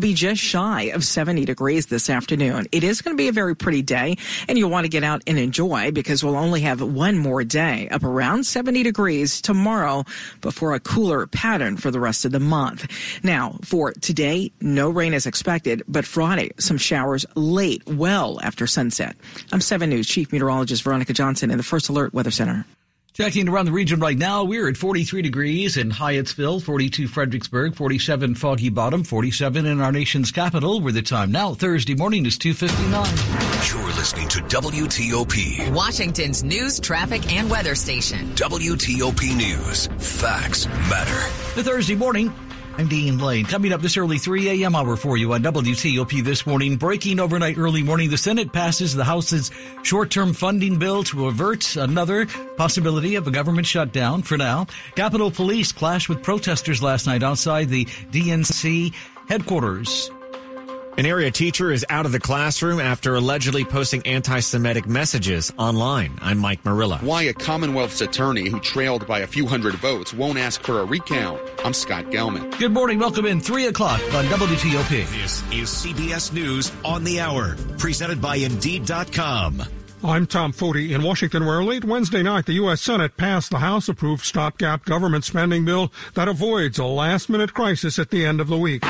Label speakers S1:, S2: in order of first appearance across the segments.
S1: be just shy of 70 degrees this afternoon. It is going to be a very pretty day and you'll want to get out and enjoy because we'll only have one more day up around 70 degrees tomorrow before a cooler pattern for the rest of the month. Now, for today, no rain is expected, but Friday, some showers late, well after sunset. I'm 7 News Chief Meteorologist Veronica Johnson in the First Alert Weather Center.
S2: Checking around the region right now, we're at 43 degrees in Hyattsville, 42 Fredericksburg, 47 Foggy Bottom, 47 in our nation's capital, where the time now, Thursday morning, is 2.59.
S3: You're listening to WTOP.
S4: Washington's news, traffic, and weather station.
S3: WTOP News. Facts matter.
S2: The Thursday morning, I'm Dean Lane. Coming up this early 3 a.m. hour for you on WTOP this morning. Breaking overnight early morning, the Senate passes the House's short-term funding bill to avert another possibility of a government shutdown for now. Capitol Police clashed with protesters last night outside the DNC headquarters.
S5: An area teacher is out of the classroom after allegedly posting anti-Semitic messages online. I'm Mike Murillo.
S6: Why a Commonwealth's attorney who trailed by a few hundred votes won't ask for a recount. I'm Scott Gelman.
S2: Good morning. Welcome in 3 o'clock on WTOP.
S3: This is CBS News on the Hour, presented by Indeed.com.
S7: I'm Tom Foti in Washington, where late Wednesday night the U.S. Senate passed the House-approved stopgap government spending bill that avoids a last-minute crisis at the end of the week.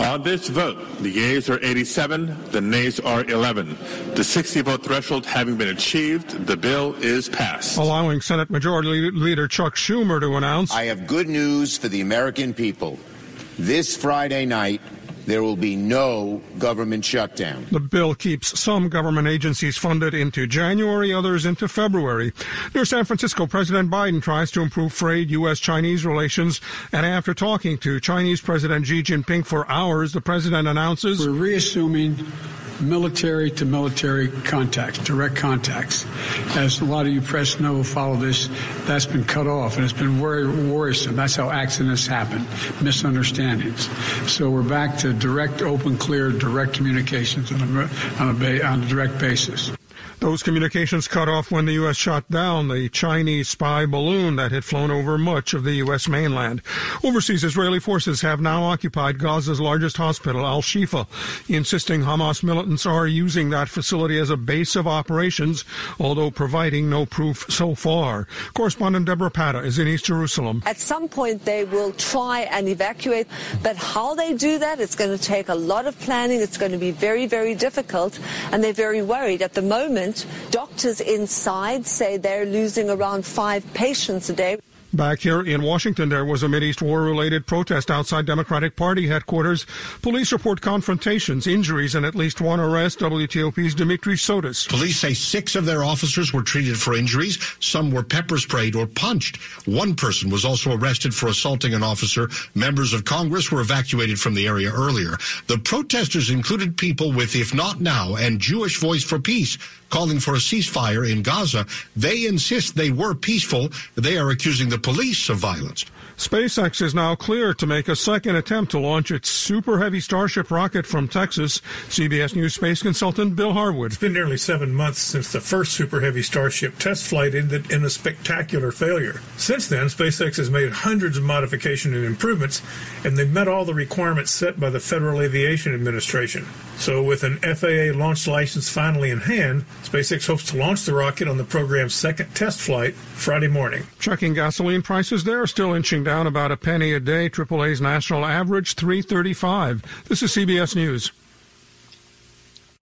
S8: On this vote, the yeas are 87, the nays are 11. The 60 vote threshold having been achieved, the bill is passed.
S7: Allowing Senate Majority Leader Chuck Schumer to announce
S9: I have good news for the American people. This Friday night, there will be no government shutdown.
S7: The bill keeps some government agencies funded into January, others into February. Near San Francisco, President Biden tries to improve frayed U.S. Chinese relations. And after talking to Chinese President Xi Jinping for hours, the president announces
S10: We're reassuming military to military contacts, direct contacts. As a lot of you press know, follow this, that's been cut off and it's been worrisome. That's how accidents happen, misunderstandings. So we're back to direct, open, clear, direct communications on a, on a, on a direct basis.
S7: Those communications cut off when the U.S. shot down the Chinese spy balloon that had flown over much of the U.S. mainland. Overseas Israeli forces have now occupied Gaza's largest hospital, Al Shifa, insisting Hamas militants are using that facility as a base of operations, although providing no proof so far. Correspondent Debora Patta is in East Jerusalem.
S11: At some point, they will try and evacuate, but how they do that, it's going to take a lot of planning. It's going to be very, very difficult, and they're very worried. At the moment, doctors inside say they're losing around five patients a day.
S7: Back here in Washington, there was a Mideast war-related protest outside Democratic Party headquarters. Police report confrontations, injuries, and at least one arrest. WTOP's Dimitri Sotis.
S12: Police say six of their officers were treated for injuries. Some were pepper sprayed or punched. One person was also arrested for assaulting an officer. Members of Congress were evacuated from the area earlier. The protesters included people with If Not Now and Jewish Voice for Peace calling for a ceasefire in Gaza. They insist they were peaceful. They are accusing the police of violence.
S7: SpaceX is now clear to make a second attempt to launch its Super Heavy Starship rocket from Texas. CBS News space consultant Bill Harwood.
S13: It's been nearly seven months since the first Super Heavy Starship test flight ended in a spectacular failure. Since then, SpaceX has made hundreds of modifications and improvements, and they've met all the requirements set by the Federal Aviation Administration. So, with an FAA launch license finally in hand, SpaceX hopes to launch the rocket on the program's second test flight Friday morning.
S7: Checking gasoline prices, there are still inching down about a penny a day. AAA's national average 335. This is CBS News.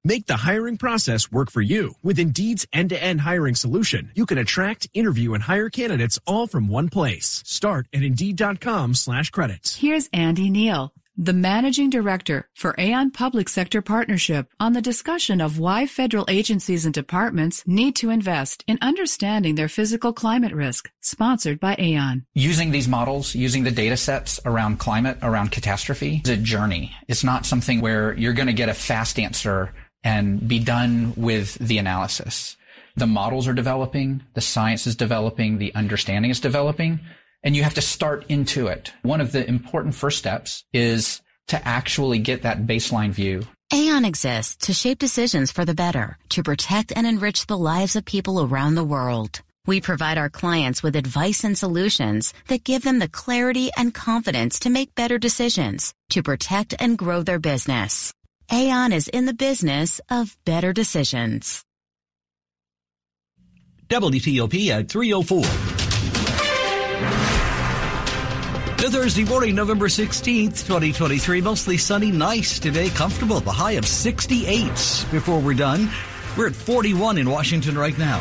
S14: Make the hiring process work for you. With Indeed's end-to-end hiring solution, you can attract, interview, and hire candidates all from one place. Start at Indeed.com slash credits.
S15: Here's Andy Neal the managing director for Aon Public Sector Partnership on the discussion of why federal agencies and departments need to invest in understanding their physical climate risk, sponsored by Aon.
S16: Using these models, using the data sets around climate, around catastrophe, is a journey. It's not something where you're going to get a fast answer and be done with the analysis. The models are developing, the science is developing, the understanding is developing and you have to start into it. One of the important first steps is to actually get that baseline view
S17: Aon exists to shape decisions for the better, to protect and enrich the lives of people around the world. We provide our clients with advice and solutions that give them the clarity and confidence to make better decisions, to protect and grow their business. Aon is in the business of better decisions.
S2: WTOP at 304. Thursday morning, November 16th, 2023. Mostly sunny, nice today, comfortable. The high of 68 before we're done. We're at 41 in Washington right now.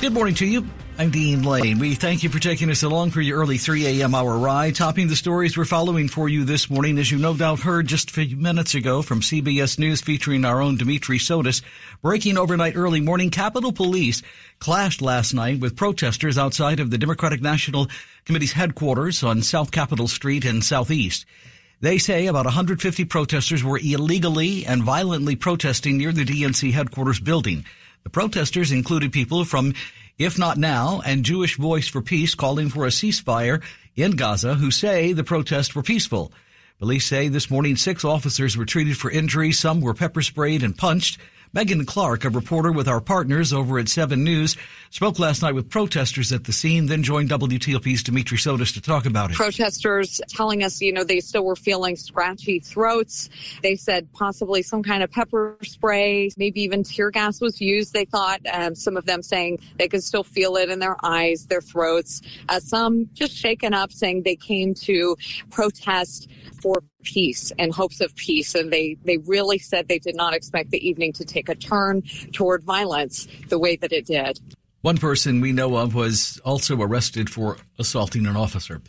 S2: Good morning to you. I'm Dean Lane. We thank you for taking us along for your early 3 a.m. hour ride. Topping the stories we're following for you this morning, as you no doubt heard just a few minutes ago from CBS News featuring our own Dimitri Sotis. Breaking overnight early morning, Capitol Police clashed last night with protesters outside of the Democratic National Committee's headquarters on South Capitol Street and Southeast. They say about 150 protesters were illegally and violently protesting near the DNC headquarters building. The protesters included people from If Not Now and Jewish Voice for Peace calling for a ceasefire in Gaza who say the protests were peaceful. Police say this morning six officers were treated for injuries. Some were pepper sprayed and punched. Megan Clark, a reporter with our partners over at 7 News, spoke last night with protesters at the scene, then joined WTOP's Dimitri Sotis to talk about it.
S18: Protesters telling us, you know, they still were feeling scratchy throats. They said possibly some kind of pepper spray, maybe even tear gas was used, they thought. Um, some of them saying they could still feel it in their eyes, their throats. Uh, some just shaken up, saying they came to protest for peace and hopes of peace. And they, they really said they did not expect the evening to take a turn toward violence the way that it did.
S2: One person we know of was also arrested for assaulting an officer.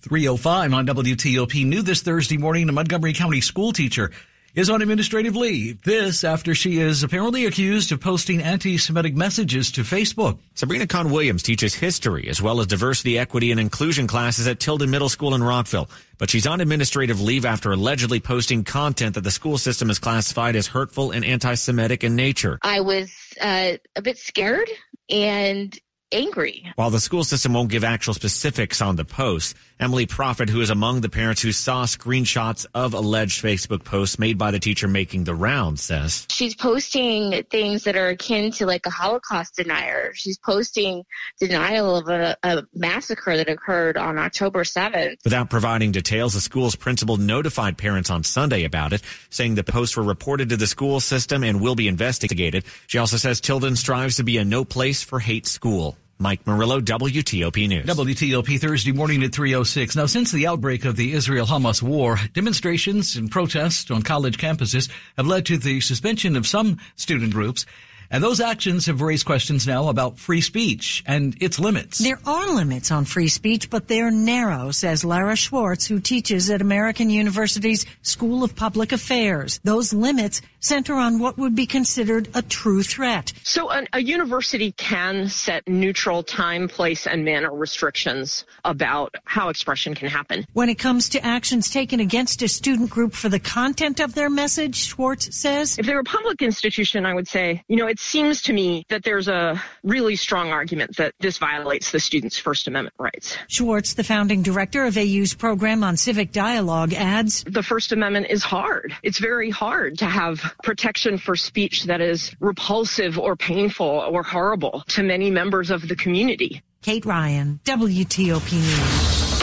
S2: 305 on WTOP new this Thursday morning, a Montgomery County school teacher is on administrative leave. This after she is apparently accused of posting anti-Semitic messages to Facebook.
S5: Sabrina Kahn Williams teaches history as well as diversity, equity, and inclusion classes at Tilden Middle School in Rockville. But she's on administrative leave after allegedly posting content that the school system has classified as hurtful and anti-Semitic in nature.
S9: I was uh, a bit scared and angry.
S5: While the school system won't give actual specifics on the post, Emily Prophet, who is among the parents who saw screenshots of alleged Facebook posts made by the teacher making the round, says
S9: she's posting things that are akin to like a Holocaust denier. She's posting denial of a, a massacre that occurred on October 7th.
S5: Without providing details, the school's principal notified parents on Sunday about it, saying the posts were reported to the school system and will be investigated. She also says Tilden strives to be a no place for hate school. Mike Murillo, WTOP News.
S2: WTOP Thursday morning at 3.06. Now, since the outbreak of the Israel-Hamas war, demonstrations and protests on college campuses have led to the suspension of some student groups and those actions have raised questions now about free speech and its limits.
S19: There are limits on free speech, but they're narrow, says Lara Schwartz, who teaches at American University's School of Public Affairs. Those limits center on what would be considered a true threat.
S20: So an, a university can set neutral time, place, and manner restrictions about how expression can happen.
S19: When it comes to actions taken against a student group for the content of their message, Schwartz says.
S20: If they're a public institution, I would say, you know, it's seems to me that there's a really strong argument that this violates the students' First Amendment rights.
S19: Schwartz, the founding director of AU's program on civic dialogue, adds
S20: The First Amendment is hard. It's very hard to have protection for speech that is repulsive or painful or horrible to many members of the community.
S19: Kate Ryan, WTOP News.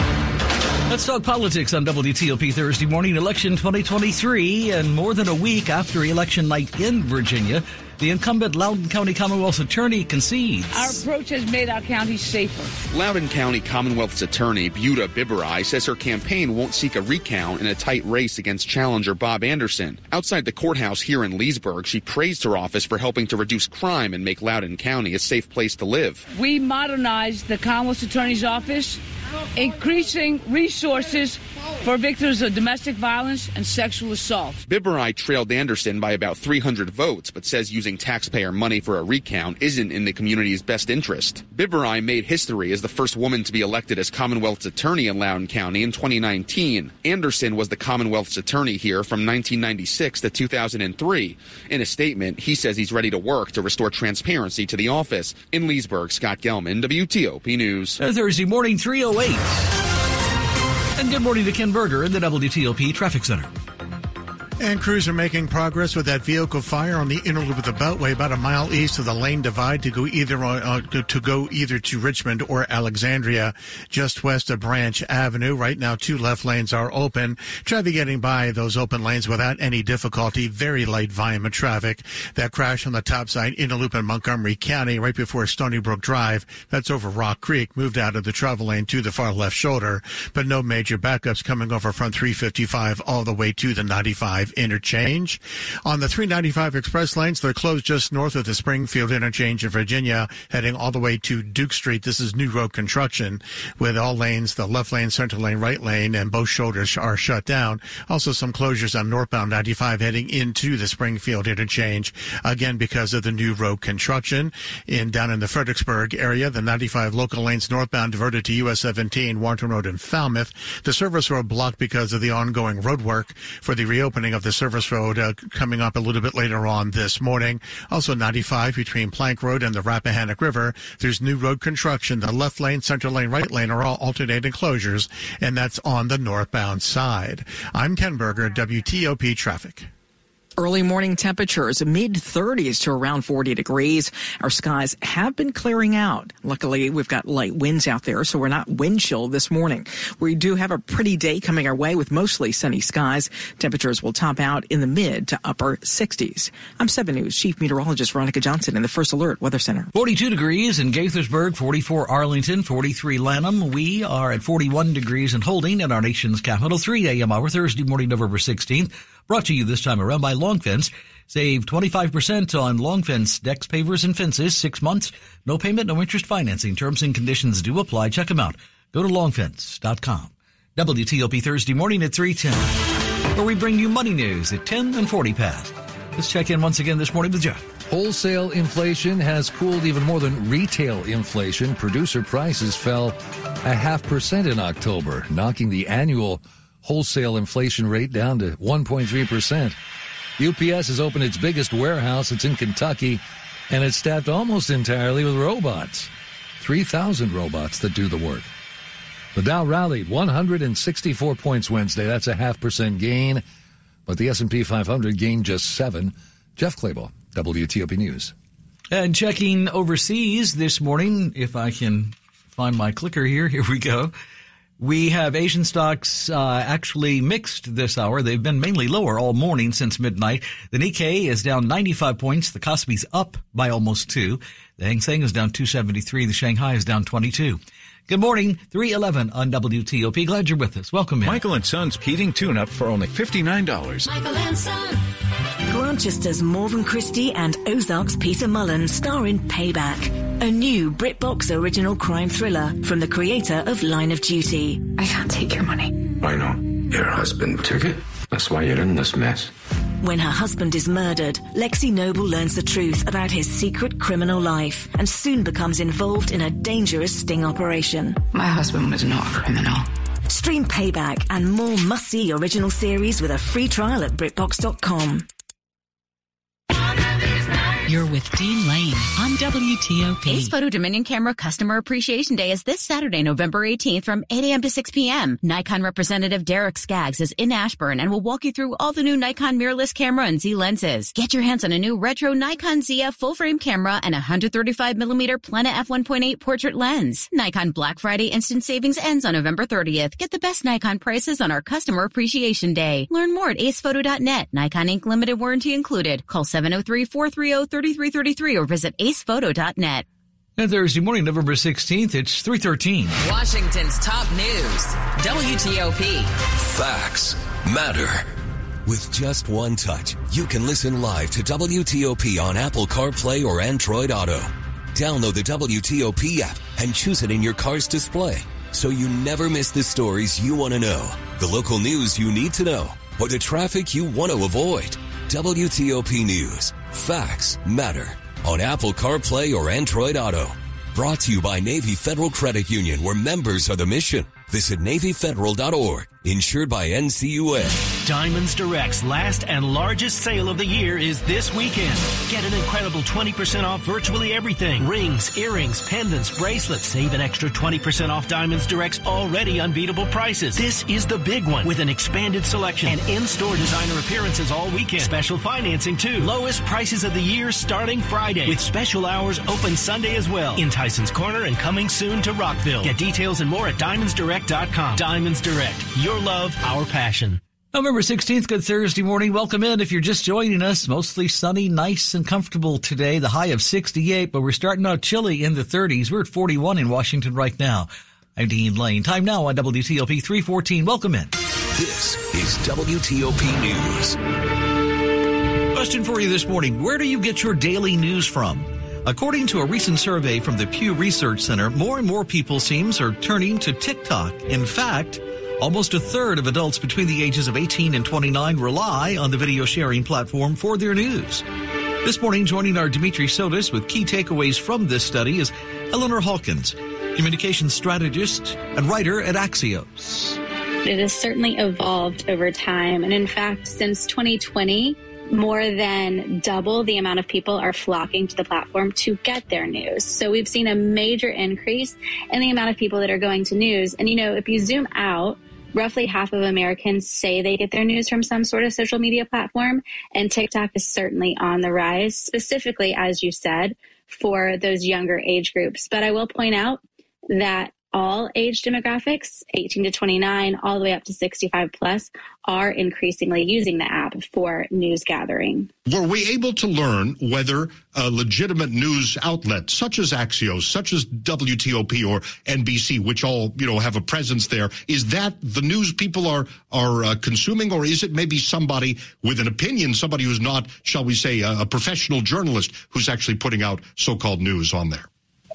S2: Let's talk politics on WTOP Thursday morning, election 2023, and more than a week after election night in Virginia. The incumbent Loudoun County Commonwealth's attorney concedes.
S21: Our approach has made our county safer.
S6: Loudoun County Commonwealth's attorney, Buta Biberaj, says her campaign won't seek a recount in a tight race against challenger Bob Anderson. Outside the courthouse here in Leesburg, she praised her office for helping to reduce crime and make Loudoun County a safe place to live.
S21: We modernized the Commonwealth's attorney's office, increasing resources for victims of domestic violence and sexual assault.
S6: Biberaj trailed Anderson by about 300 votes, but says using taxpayer money for a recount isn't in the community's best interest. Biberaj made history as the first woman to be elected as Commonwealth's attorney in Loudoun County in 2019. Anderson was the Commonwealth's attorney here from 1996 to 2003. In a statement, he says he's ready to work to restore transparency to the office. In Leesburg, Scott Gelman, WTOP News.
S2: Thursday morning, 308. And good morning to Ken Berger in the WTOP Traffic Center.
S22: And crews are making progress with that vehicle fire on the inner loop of the Beltway, about a mile east of the lane divide to go either uh, to go either to Richmond or Alexandria, just west of Branch Avenue. Right now, two left lanes are open. Traffic getting by those open lanes without any difficulty. Very light volume of traffic. That crash on the top side inner loop in Montgomery County, right before Stony Brook Drive. That's over Rock Creek. Moved out of the travel lane to the far left shoulder, but no major backups coming over from 355 all the way to the 95 interchange. On the 395 express lanes, they're closed just north of the Springfield interchange in Virginia, heading all the way to Duke Street. This is new road construction with all lanes, the left lane, center lane, right lane, and both shoulders are shut down. Also some closures on northbound 95 heading into the Springfield interchange, again because of the new road construction. In down in the Fredericksburg area, the 95 local lanes northbound diverted to US 17, Warrenton Road and Falmouth. The service road blocked because of the ongoing road work for the reopening of the service road uh, coming up a little bit later on this morning. Also 95 between Plank Road and the Rappahannock River. There's new road construction. The left lane, center lane, right lane are all alternating closures, and that's on the northbound side. I'm Ken Berger, WTOP Traffic.
S1: Early morning temperatures mid 30s to around 40 degrees. Our skies have been clearing out. Luckily, we've got light winds out there, so we're not wind chill this morning. We do have a pretty day coming our way with mostly sunny skies. Temperatures will top out in the mid to upper 60s. I'm 7 News Chief Meteorologist Veronica Johnson in the First Alert Weather Center.
S2: 42 degrees in Gaithersburg, 44 Arlington, 43 Lanham. We are at 41 degrees and holding in our nation's capital. 3 a.m. hour Thursday morning, November 16th. Brought to you this time around by Long Fence. Save 25% on Long Fence decks, pavers, and fences. Six months. No payment, no interest financing. Terms and conditions do apply. Check them out. Go to longfence.com. WTOP Thursday morning at 310, where we bring you money news at 10 and 40 past. Let's check in once again this morning with Jeff.
S23: Wholesale inflation has cooled even more than retail inflation. Producer prices fell a half percent in October, knocking the annual wholesale inflation rate down to 1.3%. UPS has opened its biggest warehouse. It's in Kentucky, and it's staffed almost entirely with robots. 3,000 robots that do the work. The Dow rallied 164 points Wednesday. That's a half percent gain, but the S&P 500 gained just seven. Jeff Clabaugh, WTOP News.
S2: And checking overseas this morning, if I can find my clicker here, here we go. We have Asian stocks uh, actually mixed this hour. They've been mainly lower all morning since midnight. The Nikkei is down 95 points. The Kospi's up by almost two. The Hang Seng is down 273. The Shanghai is down 22. Good morning, 311 on WTOP. Glad you're with us. Welcome in.
S24: Michael and Son's heating tune-up for only $59.
S25: Michael and Son. Grantchester's Morven Christie and Ozark's Peter Mullan star in Payback, a new BritBox original crime thriller from the creator of Line of Duty.
S26: I can't take your money.
S27: I know. Your husband took it. That's why you're in this mess.
S25: When her husband is murdered, Lexi Noble learns the truth about his secret criminal life and soon becomes involved in a dangerous sting operation.
S26: My husband was not a criminal.
S25: Stream Payback and more must-see original series with a free trial at BritBox.com.
S28: You're with Dean Lane on WTOP.
S29: Ace Photo Dominion Camera Customer Appreciation Day is this Saturday, November 18th from 8 a.m. to 6 p.m. Nikon representative Derek Skaggs is in Ashburn and will walk you through all the new Nikon mirrorless camera and Z lenses. Get your hands on a new retro Nikon ZF full frame camera and 135mm Plena f1.8 portrait lens. Nikon Black Friday instant savings ends on November 30th. Get the best Nikon prices on our Customer Appreciation Day. Learn more at acePhoto.net. Nikon Inc. limited warranty included. Call 703 430 3333 or visit acephoto.net.
S2: And Thursday morning, November 16th, it's 313.
S30: Washington's top news, WTOP.
S3: Facts matter. With just one touch, you can listen live to WTOP on Apple CarPlay or Android Auto. Download the WTOP app and choose it in your car's display so you never miss the stories you want to know, the local news you need to know, or the traffic you want to avoid. WTOP News. Facts matter on Apple CarPlay or Android Auto. Brought to you by Navy Federal Credit Union, where members are the mission. Visit NavyFederal.org. Insured by NCUA.
S31: Diamonds Direct's last and largest sale of the year is this weekend. Get an incredible 20% off virtually everything. Rings, earrings, pendants, bracelets. Save an extra 20% off Diamonds Direct's already unbeatable prices. This is the big one with an expanded selection and in-store designer appearances all weekend. Special financing too. Lowest prices of the year starting Friday with special hours open Sunday as well. In Tyson's Corner and coming soon to Rockville. Get details and more at diamondsdirect.com. Diamonds Direct. Your love, our passion.
S2: November 16th, good Thursday morning. Welcome in. If you're just joining us, mostly sunny, nice and comfortable today. The high of 68, but we're starting out chilly in the 30s. We're at 41 in Washington right now. I'm Dean Lane. Time now on WTOP 314. Welcome in.
S3: This is WTOP News.
S2: Question for you this morning. Where do you get your daily news from? According to a recent survey from the Pew Research Center, more and more people seems are turning to TikTok. In fact, Almost a third of adults between the ages of 18 and 29 rely on the video sharing platform for their news. This morning, joining our Dimitri Sotis with key takeaways from this study is Eleanor Hawkins, communications strategist and writer at Axios.
S32: It has certainly evolved over time. And in fact, since 2020, more than double the amount of people are flocking to the platform to get their news. So we've seen a major increase in the amount of people that are going to news. And you know, if you zoom out, roughly half of Americans say they get their news from some sort of social media platform, and TikTok is certainly on the rise, specifically, as you said, for those younger age groups. But I will point out that all age demographics, 18 to 29, all the way up to 65 plus, are increasingly using the app for news gathering.
S12: Were we able to learn whether a legitimate news outlet such as Axios, such as WTOP or NBC, which all you know have a presence there, is that the news people are are uh, consuming, or is it maybe somebody with an opinion, somebody who's not, shall we say, a, a professional journalist who's actually putting out so-called news on there?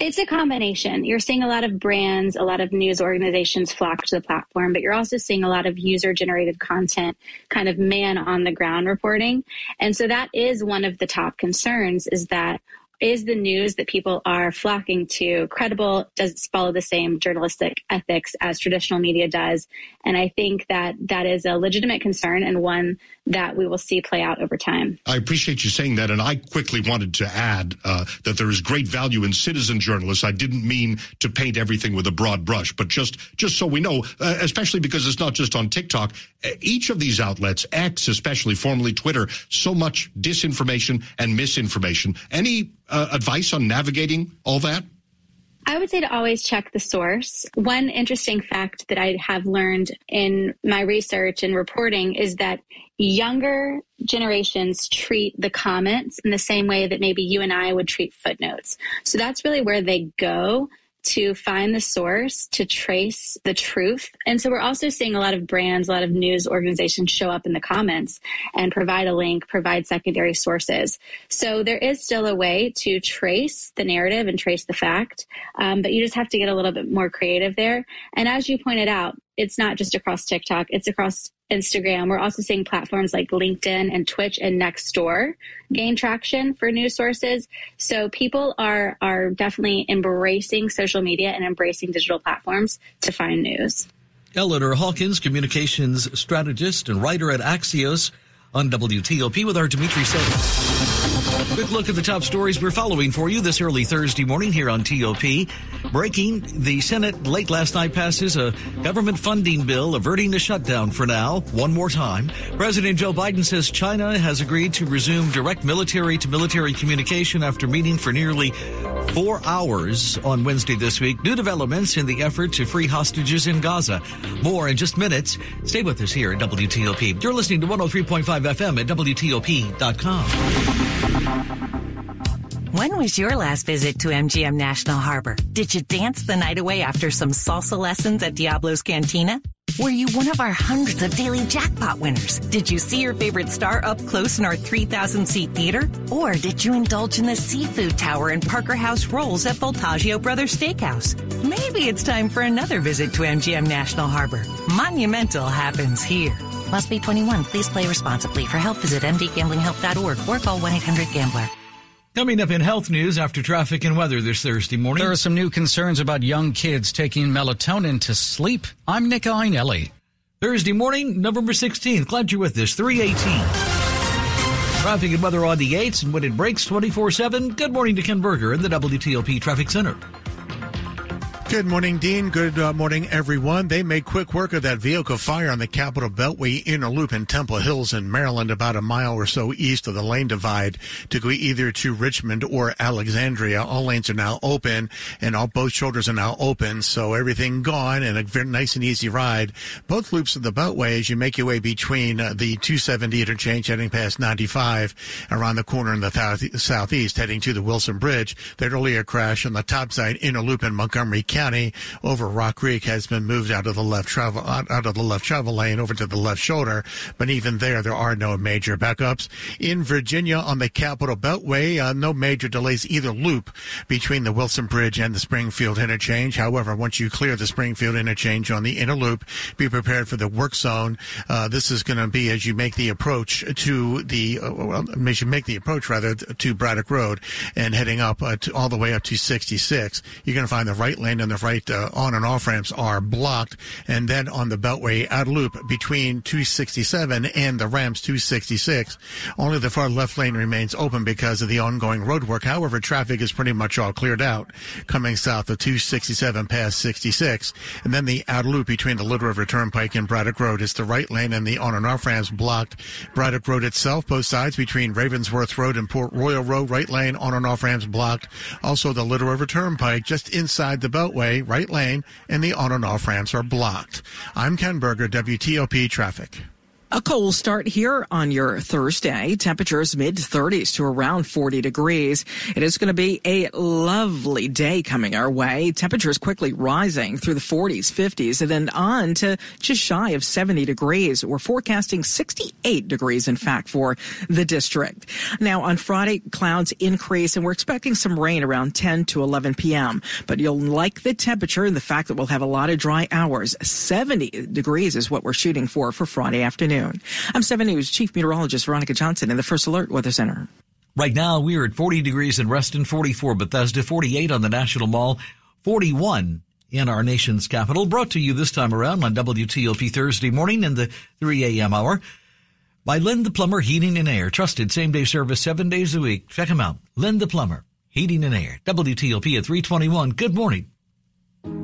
S32: It's a combination. You're seeing a lot of brands, a lot of news organizations flock to the platform, but you're also seeing a lot of user generated content, kind of man on the ground reporting. And so that is one of the top concerns is that is the news that people are flocking to credible? Does it follow the same journalistic ethics as traditional media does? And I think that that is a legitimate concern and one that we will see play out over time.
S12: I appreciate you saying that. And I quickly wanted to add uh, that there is great value in citizen journalists. I didn't mean to paint everything with a broad brush, but just, just so we know, uh, especially because it's not just on TikTok, each of these outlets, X especially, formerly Twitter, so much disinformation and misinformation. Any uh, advice on navigating all that?
S32: I would say to always check the source. One interesting fact that I have learned in my research and reporting is that younger generations treat the comments in the same way that maybe you and I would treat footnotes. So that's really where they go to find the source, to trace the truth. And so we're also seeing a lot of brands, a lot of news organizations show up in the comments and provide a link, provide secondary sources. So there is still a way to trace the narrative and trace the fact, um, but you just have to get a little bit more creative there. And as you pointed out, it's not just across TikTok, it's across Instagram. We're also seeing platforms like LinkedIn and Twitch and Nextdoor gain traction for news sources. So people are are definitely embracing social media and embracing digital platforms to find news.
S2: Eleanor Hawkins, communications strategist and writer at Axios on WTOP with our Dimitri Sotis. Quick look at the top stories we're following for you this early Thursday morning here on TOP. Breaking, the Senate late last night passes a government funding bill averting the shutdown for now. One more time. President Joe Biden says China has agreed to resume direct military to military communication after meeting for nearly four hours on Wednesday this week. New developments in the effort to free hostages in Gaza. More in just minutes. Stay with us here at WTOP. You're listening to 103.5 FM at WTOP.com.
S33: When was your last visit to MGM National Harbor? Did you dance the night away after some salsa lessons at Diablo's Cantina? Were you one of our hundreds of daily jackpot winners? Did you see your favorite star up close in our 3,000 seat theater? Or did you indulge in the seafood tower and Parker House rolls at Voltaggio Brothers Steakhouse? Maybe it's time for another visit to MGM National Harbor. Monumental happens here. Must be 21. Please play responsibly. For help, visit mdgamblinghelp.org or call 1-800-GAMBLER.
S2: Coming up in health news after traffic and weather this Thursday morning.
S34: There are some new concerns about young kids taking melatonin to sleep. I'm Nick Iannelli.
S2: Thursday morning, November 16th. Glad you're with us. 318. Traffic and weather on the 8s and when it breaks 24-7. Good morning to Ken Berger in the WTOP Traffic Center.
S22: Good morning, Dean. Good uh, morning, everyone. They made quick work of that vehicle fire on the Capitol Beltway inner loop in Temple Hills in Maryland, about a mile or so east of the lane divide to go either to Richmond or Alexandria. All lanes are now open and all both shoulders are now open. So everything gone and a very nice and easy ride. Both loops of the Beltway as you make your way between uh, the 270 interchange heading past 95 around the corner in the th- southeast heading to the Wilson Bridge. That earlier crash on the top side inner loop in Montgomery County County over Rock Creek has been moved out of the left travel out of the left travel lane over to the left shoulder. But even there, there are no major backups in Virginia on the Capitol Beltway. Uh, no major delays either loop between the Wilson Bridge and the Springfield interchange. However, once you clear the Springfield interchange on the inner loop, be prepared for the work zone. Uh, this is going to be as you make the approach to the uh, as you make the approach rather to Braddock Road and heading up uh, to, all the way up to 66. You're going to find the right lane and the right uh, on and off ramps are blocked. And then on the Beltway out loop between 267 and the ramps 266, only the far left lane remains open because of the ongoing road work. However, traffic is pretty much all cleared out coming south of 267 past 66. And then the out loop between the Little River Turnpike and Braddock Road is the right lane and the on and off ramps blocked. Braddock Road itself, both sides between Ravensworth Road and Port Royal Road, right lane on and off ramps blocked. Also the Little River Turnpike just inside the Beltway right lane, and the on and off ramps are blocked. I'm Ken Berger, WTOP Traffic.
S1: A cold start here on your Thursday. Temperatures mid 30s to around 40 degrees. It is going to be a lovely day coming our way. Temperatures quickly rising through the 40s, 50s, and then on to just shy of 70 degrees. We're forecasting 68 degrees, in fact, for the district. Now on Friday, clouds increase and we're expecting some rain around 10 to 11 p.m. But you'll like the temperature and the fact that we'll have a lot of dry hours. 70 degrees is what we're shooting for for Friday afternoon. I'm 7 News Chief Meteorologist Veronica Johnson in the First Alert Weather Center.
S2: Right now, we are at 40 degrees in Reston, 44 Bethesda, 48 on the National Mall, 41 in our nation's capital. Brought to you this time around on WTOP Thursday morning in the 3 a.m. hour by Lynn the Plumber Heating and Air. Trusted same day service seven days a week. Check them out. Lynn the Plumber Heating and Air. WTOP at 321. Good morning.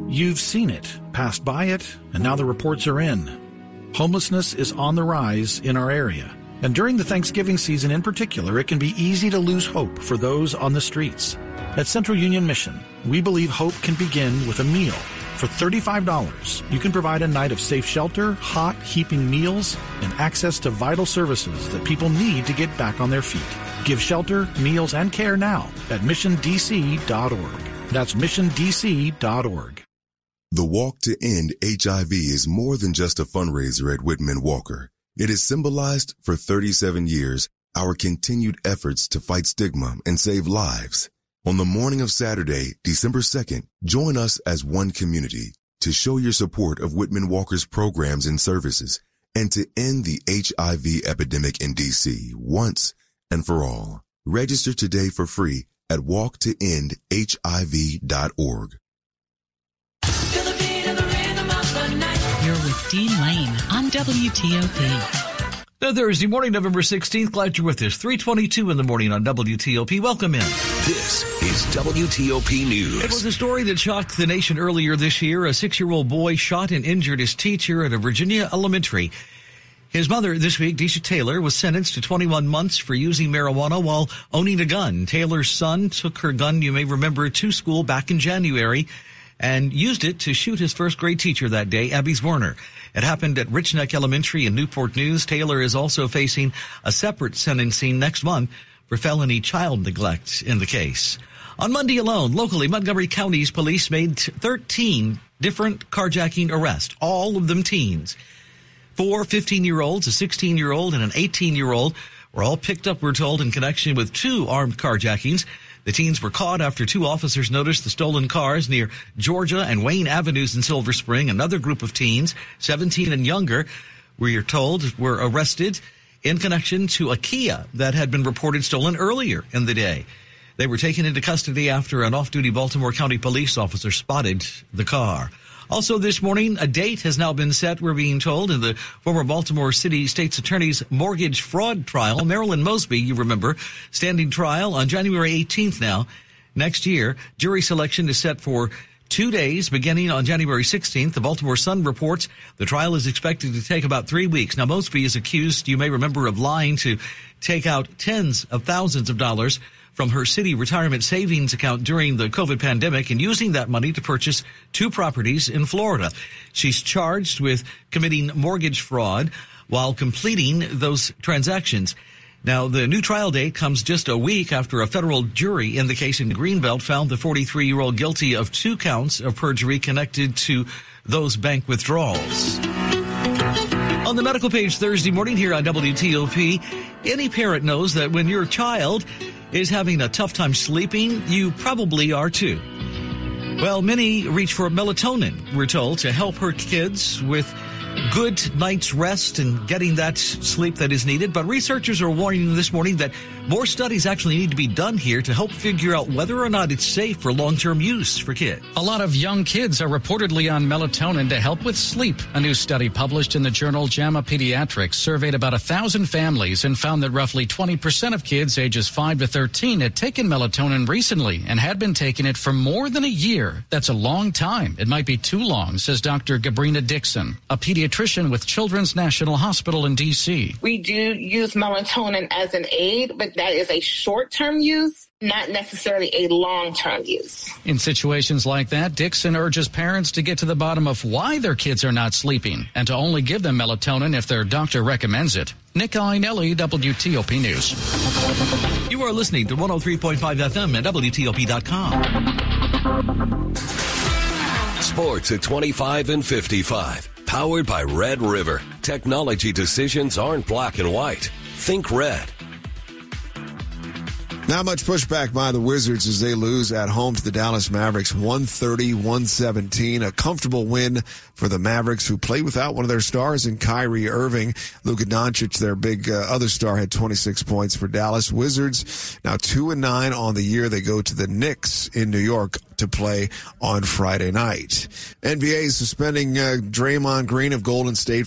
S35: You've seen it, passed by it, and now the reports are in. Homelessness is on the rise in our area. And during the Thanksgiving season in particular, it can be easy to lose hope for those on the streets. At Central Union Mission, we believe hope can begin with a meal. For $35, you can provide a night of safe shelter, hot, heaping meals, and access to vital services that people need to get back on their feet. Give shelter, meals, and care now at missiondc.org. That's missiondc.org.
S34: The Walk to End HIV is more than just a fundraiser at Whitman Walker. It has symbolized for 37 years our continued efforts to fight stigma and save lives. On the morning of Saturday, December 2nd, join us as one community to show your support of Whitman Walker's programs and services and to end the HIV epidemic in DC once and for all. Register today for free at walktoendhiv.org.
S28: with Dean Lane on WTOP.
S2: Now, Thursday morning, November 16th. Glad you're with us. 322 in the morning on WTOP. Welcome in.
S3: This is WTOP News.
S2: It was a story that shocked the nation earlier this year. A six-year-old boy shot and injured his teacher at a Virginia elementary. His mother this week, Deja Taylor, was sentenced to 21 months for using marijuana while owning a gun. Taylor's son took her gun, you may remember, to school back in January and used it to shoot his first grade teacher that day, Abby Zwerner. It happened at Rich Neck Elementary in Newport News. Taylor is also facing a separate sentencing next month for felony child neglect in the case. On Monday alone, locally, Montgomery County's police made 13 different carjacking arrests, all of them teens. Four 15 year olds, a 16 year old, and an 18 year old were all picked up, we're told, in connection with two armed carjackings. The teens were caught after two officers noticed the stolen cars near Georgia and Wayne Avenues in Silver Spring. Another group of teens, 17 and younger, we are told were arrested in connection to a Kia that had been reported stolen earlier in the day. They were taken into custody after an off-duty Baltimore County police officer spotted the car. Also this morning, a date has now been set, we're being told, in the former Baltimore City State's Attorney's mortgage fraud trial. Marilyn Mosby, you remember, standing trial on January 18th now. Next year, jury selection is set for two days beginning on January 16th. The Baltimore Sun reports the trial is expected to take about three weeks. Now, Mosby is accused, you may remember, of lying to take out tens of thousands of dollars from her city retirement savings account during the COVID pandemic and using that money to purchase two properties in Florida. She's charged with committing mortgage fraud while completing those transactions. Now, the new trial date comes just a week after a federal jury in the case in Greenbelt found the 43 year old guilty of two counts of perjury connected to those bank withdrawals. On the medical page Thursday morning here on WTOP, any parent knows that when your child is having a tough time sleeping, you probably are too. Well, many reach for melatonin, we're told, to help her kids with good night's rest and getting that sleep that is needed. But researchers are warning this morning that more studies actually need to be done here to help figure out whether or not it's safe for long-term use for kids.
S36: A lot of young kids are reportedly on melatonin to help with sleep. A new study published in the journal JAMA Pediatrics surveyed about a thousand families and found that roughly 20% of kids ages 5 to 13 had taken melatonin recently and had been taking it for more than a year. That's a long time. It might be too long, says Dr. Gabrina Dixon, a pediatrician with Children's National Hospital in D.C.
S37: We do use melatonin as an aid, but that is a short term use, not necessarily a long term use.
S36: In situations like that, Dixon urges parents to get to the bottom of why their kids are not sleeping and to only give them melatonin if their doctor recommends it. Nick Iannelli, WTOP News.
S2: You are listening to 103.5 FM at WTOP.com.
S3: Sports at 25 and 55. Powered by Red River. Technology decisions aren't black and white. Think red.
S38: Not much pushback by the Wizards as they lose at home to the Dallas Mavericks 130 117. A comfortable win for the Mavericks who played without one of their stars in Kyrie Irving. Luka Doncic, their big uh, other star, had 26 points for Dallas. Wizards now 2 and 9 on the year. They go to the Knicks in New York to play on Friday night. NBA is suspending uh, Draymond Green of Golden State